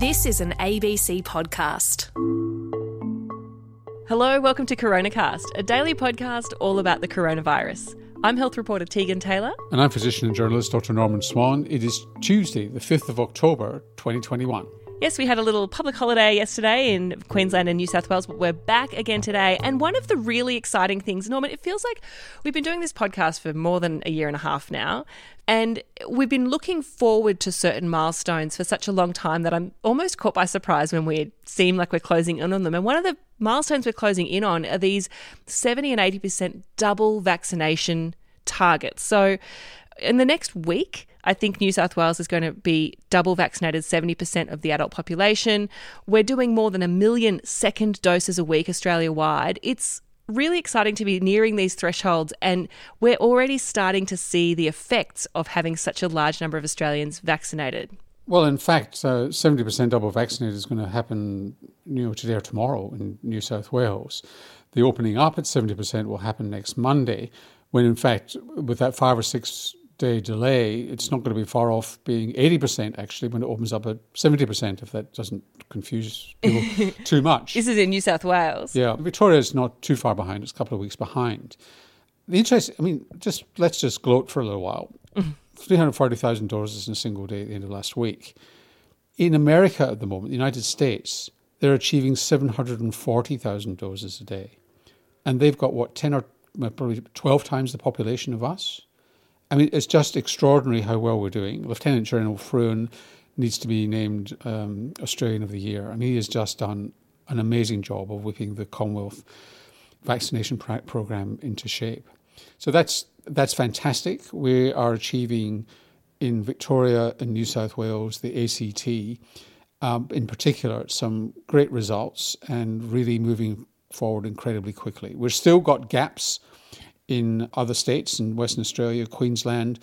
This is an ABC podcast. Hello, welcome to CoronaCast, a daily podcast all about the coronavirus. I'm health reporter Tegan Taylor. And I'm physician and journalist Dr. Norman Swan. It is Tuesday, the 5th of October, 2021. Yes, we had a little public holiday yesterday in Queensland and New South Wales, but we're back again today. And one of the really exciting things, Norman, it feels like we've been doing this podcast for more than a year and a half now. And we've been looking forward to certain milestones for such a long time that I'm almost caught by surprise when we seem like we're closing in on them. And one of the milestones we're closing in on are these 70 and 80% double vaccination targets. So in the next week, I think New South Wales is going to be double vaccinated 70% of the adult population. We're doing more than a million second doses a week Australia wide. It's really exciting to be nearing these thresholds, and we're already starting to see the effects of having such a large number of Australians vaccinated. Well, in fact, uh, 70% double vaccinated is going to happen you know, today or tomorrow in New South Wales. The opening up at 70% will happen next Monday, when in fact, with that five or six day delay, it's not going to be far off being 80% actually when it opens up at 70%, if that doesn't confuse people too much. This is in New South Wales. Yeah, Victoria is not too far behind, it's a couple of weeks behind. The interest, I mean, just let's just gloat for a little while. Mm-hmm. 340,000 doses in a single day at the end of last week. In America at the moment, the United States, they're achieving 740,000 doses a day. And they've got what, 10 or probably 12 times the population of us? I mean, it's just extraordinary how well we're doing. Lieutenant General Frewen needs to be named um, Australian of the Year. I mean, he has just done an amazing job of whipping the Commonwealth vaccination program into shape. So that's that's fantastic. We are achieving in Victoria and New South Wales, the ACT, um, in particular, some great results and really moving forward incredibly quickly. We've still got gaps in other states, in Western Australia, Queensland,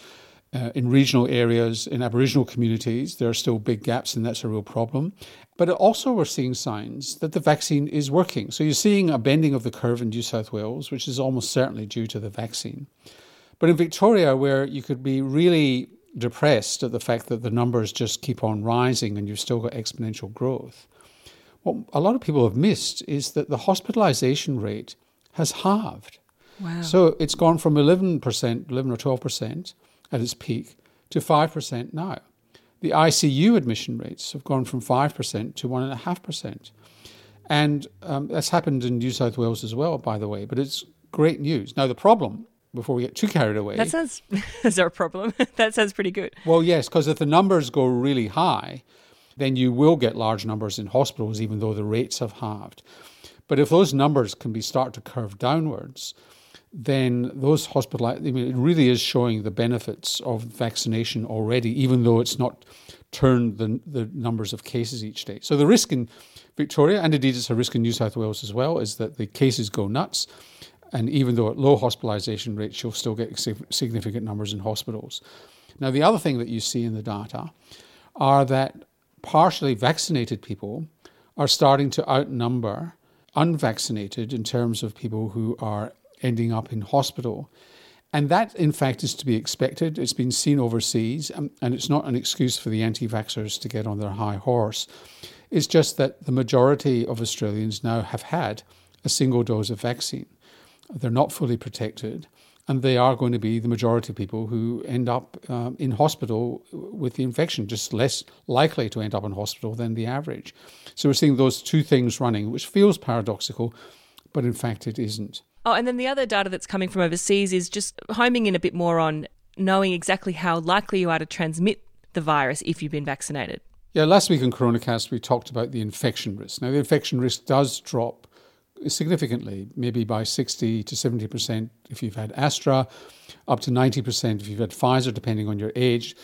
uh, in regional areas, in Aboriginal communities, there are still big gaps, and that's a real problem. But also, we're seeing signs that the vaccine is working. So, you're seeing a bending of the curve in New South Wales, which is almost certainly due to the vaccine. But in Victoria, where you could be really depressed at the fact that the numbers just keep on rising and you've still got exponential growth, what a lot of people have missed is that the hospitalization rate has halved. Wow. So it's gone from 11%, 11 or 12% at its peak to 5% now. The ICU admission rates have gone from 5% to 1.5%. And um, that's happened in New South Wales as well, by the way, but it's great news. Now, the problem, before we get too carried away. That sounds, is there a problem? that sounds pretty good. Well, yes, because if the numbers go really high, then you will get large numbers in hospitals, even though the rates have halved. But if those numbers can be start to curve downwards, then those hospital, I mean, it really is showing the benefits of vaccination already, even though it's not turned the, the numbers of cases each day. So the risk in Victoria, and indeed it's a risk in New South Wales as well, is that the cases go nuts. And even though at low hospitalisation rates, you'll still get significant numbers in hospitals. Now, the other thing that you see in the data are that partially vaccinated people are starting to outnumber unvaccinated in terms of people who are ending up in hospital. And that, in fact, is to be expected. It's been seen overseas, um, and it's not an excuse for the anti vaxxers to get on their high horse. It's just that the majority of Australians now have had a single dose of vaccine. They're not fully protected, and they are going to be the majority of people who end up um, in hospital with the infection, just less likely to end up in hospital than the average. So we're seeing those two things running, which feels paradoxical, but in fact it isn't. Oh, and then the other data that's coming from overseas is just homing in a bit more on knowing exactly how likely you are to transmit the virus if you've been vaccinated. Yeah, last week on CoronaCast, we talked about the infection risk. Now, the infection risk does drop significantly, maybe by 60 to 70% if you've had Astra, up to 90% if you've had Pfizer, depending on your age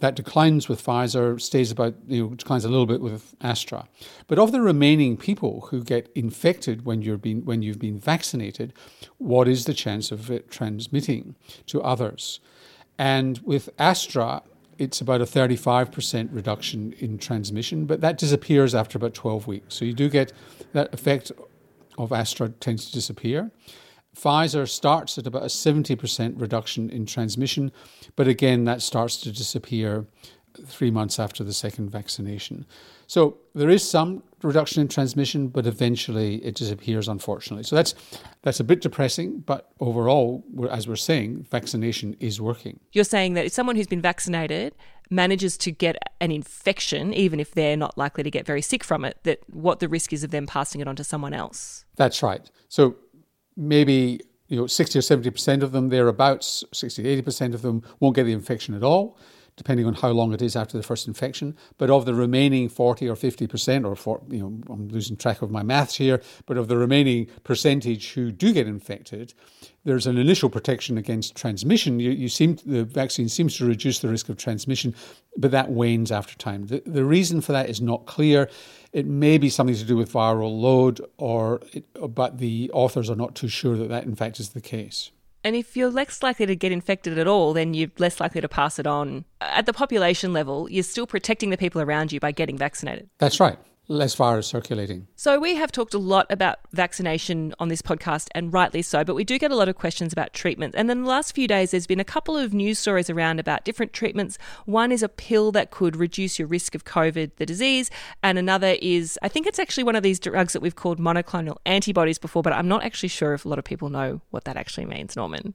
that declines with Pfizer, stays about, you know, declines a little bit with Astra. But of the remaining people who get infected when, you're being, when you've been vaccinated, what is the chance of it transmitting to others? And with Astra, it's about a 35% reduction in transmission, but that disappears after about 12 weeks. So you do get that effect of Astra tends to disappear. Pfizer starts at about a 70% reduction in transmission, but again, that starts to disappear three months after the second vaccination. So there is some reduction in transmission, but eventually it disappears, unfortunately. So that's that's a bit depressing, but overall, as we're saying, vaccination is working. You're saying that if someone who's been vaccinated manages to get an infection, even if they're not likely to get very sick from it, that what the risk is of them passing it on to someone else. That's right. So maybe you know 60 or 70 percent of them, thereabouts, 60 80 percent of them won't get the infection at all depending on how long it is after the first infection. But of the remaining 40 or 50%, or for, you know, I'm losing track of my maths here, but of the remaining percentage who do get infected, there's an initial protection against transmission. You, you seem the vaccine seems to reduce the risk of transmission, but that wanes after time. The, the reason for that is not clear. It may be something to do with viral load, or it, but the authors are not too sure that that in fact is the case. And if you're less likely to get infected at all, then you're less likely to pass it on. At the population level, you're still protecting the people around you by getting vaccinated. That's right less virus circulating. So, we have talked a lot about vaccination on this podcast, and rightly so, but we do get a lot of questions about treatment. And then the last few days, there's been a couple of news stories around about different treatments. One is a pill that could reduce your risk of COVID, the disease, and another is, I think it's actually one of these drugs that we've called monoclonal antibodies before, but I'm not actually sure if a lot of people know what that actually means, Norman.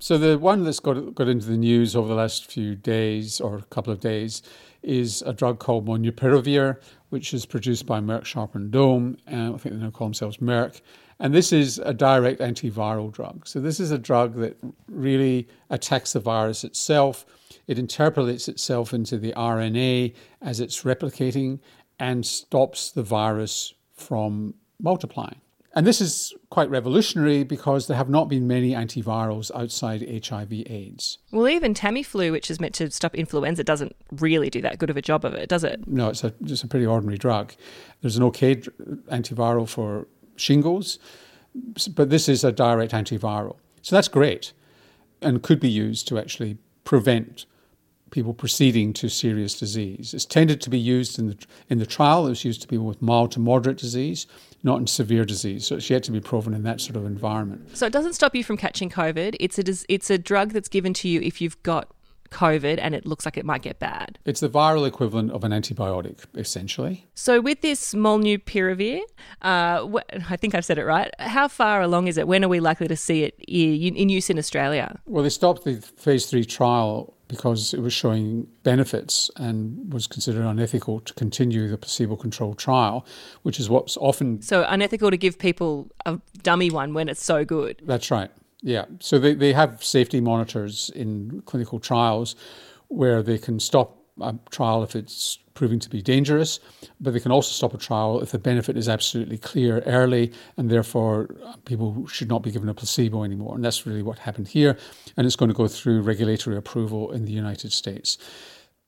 So the one that's got got into the news over the last few days or a couple of days is a drug called Molnupiravir, which is produced by Merck Sharp and Dohme. And I think they now call themselves Merck. And this is a direct antiviral drug. So this is a drug that really attacks the virus itself. It interpolates itself into the RNA as it's replicating and stops the virus from multiplying. And this is quite revolutionary because there have not been many antivirals outside HIV AIDS. Well, even Tamiflu, which is meant to stop influenza, doesn't really do that good of a job of it, does it? No, it's a, just a pretty ordinary drug. There's an okay antiviral for shingles, but this is a direct antiviral. So that's great and could be used to actually prevent people proceeding to serious disease. It's tended to be used in the in the trial. It was used to people with mild to moderate disease, not in severe disease. So it's yet to be proven in that sort of environment. So it doesn't stop you from catching COVID. It's a it's a drug that's given to you if you've got COVID and it looks like it might get bad. It's the viral equivalent of an antibiotic, essentially. So, with this molnupiravir, uh, wh- I think I've said it right. How far along is it? When are we likely to see it in use in Australia? Well, they stopped the phase three trial because it was showing benefits and was considered unethical to continue the placebo controlled trial, which is what's often. So, unethical to give people a dummy one when it's so good. That's right. Yeah. So, they, they have safety monitors in clinical trials where they can stop a trial if it's proving to be dangerous, but they can also stop a trial if the benefit is absolutely clear early, and therefore uh, people should not be given a placebo anymore. And that's really what happened here, and it's going to go through regulatory approval in the United States.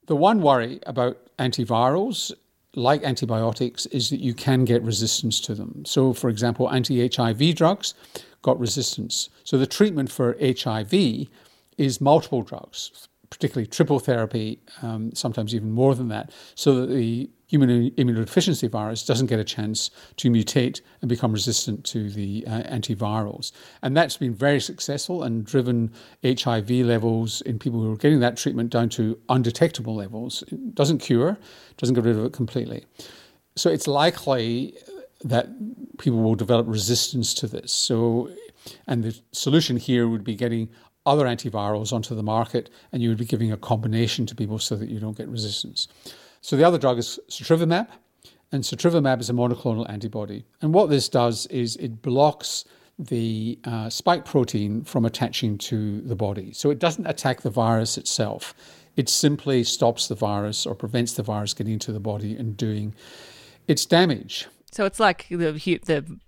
The one worry about antivirals like antibiotics is that you can get resistance to them. So, for example, anti HIV drugs got resistance. So, the treatment for HIV is multiple drugs, particularly triple therapy, um, sometimes even more than that, so that the human immunodeficiency virus doesn't get a chance to mutate and become resistant to the uh, antivirals. And that's been very successful and driven HIV levels in people who are getting that treatment down to undetectable levels. It doesn't cure, doesn't get rid of it completely. So it's likely that people will develop resistance to this. So, and the solution here would be getting other antivirals onto the market, and you would be giving a combination to people so that you don't get resistance. So the other drug is sotrovimab, and sotrovimab is a monoclonal antibody. And what this does is it blocks the uh, spike protein from attaching to the body. So it doesn't attack the virus itself. It simply stops the virus or prevents the virus getting into the body and doing its damage. So it's like the the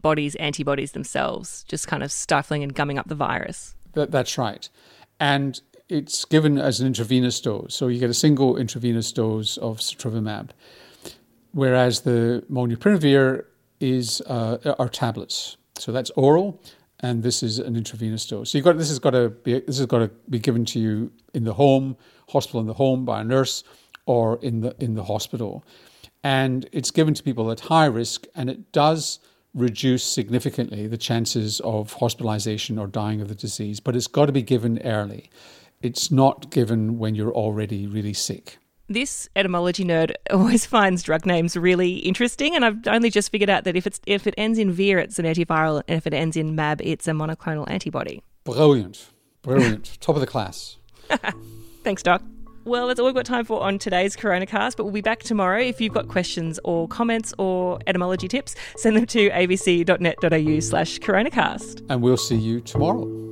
body's antibodies themselves, just kind of stifling and gumming up the virus. That, that's right. And it's given as an intravenous dose. So you get a single intravenous dose of sotrovimab, whereas the molnupiravir is uh, are tablets. So that's oral, and this is an intravenous dose. So you got this has got to be this has got to be given to you in the home, hospital in the home by a nurse, or in the in the hospital, and it's given to people at high risk, and it does reduce significantly the chances of hospitalization or dying of the disease, but it's got to be given early. It's not given when you're already really sick. This etymology nerd always finds drug names really interesting, and I've only just figured out that if it's if it ends in vir, it's an antiviral, and if it ends in mab, it's a monoclonal antibody. Brilliant. Brilliant. Top of the class. Thanks, Doc. Well, that's all we've got time for on today's CoronaCast, but we'll be back tomorrow. If you've got questions or comments or etymology tips, send them to abc.net.au slash CoronaCast. And we'll see you tomorrow.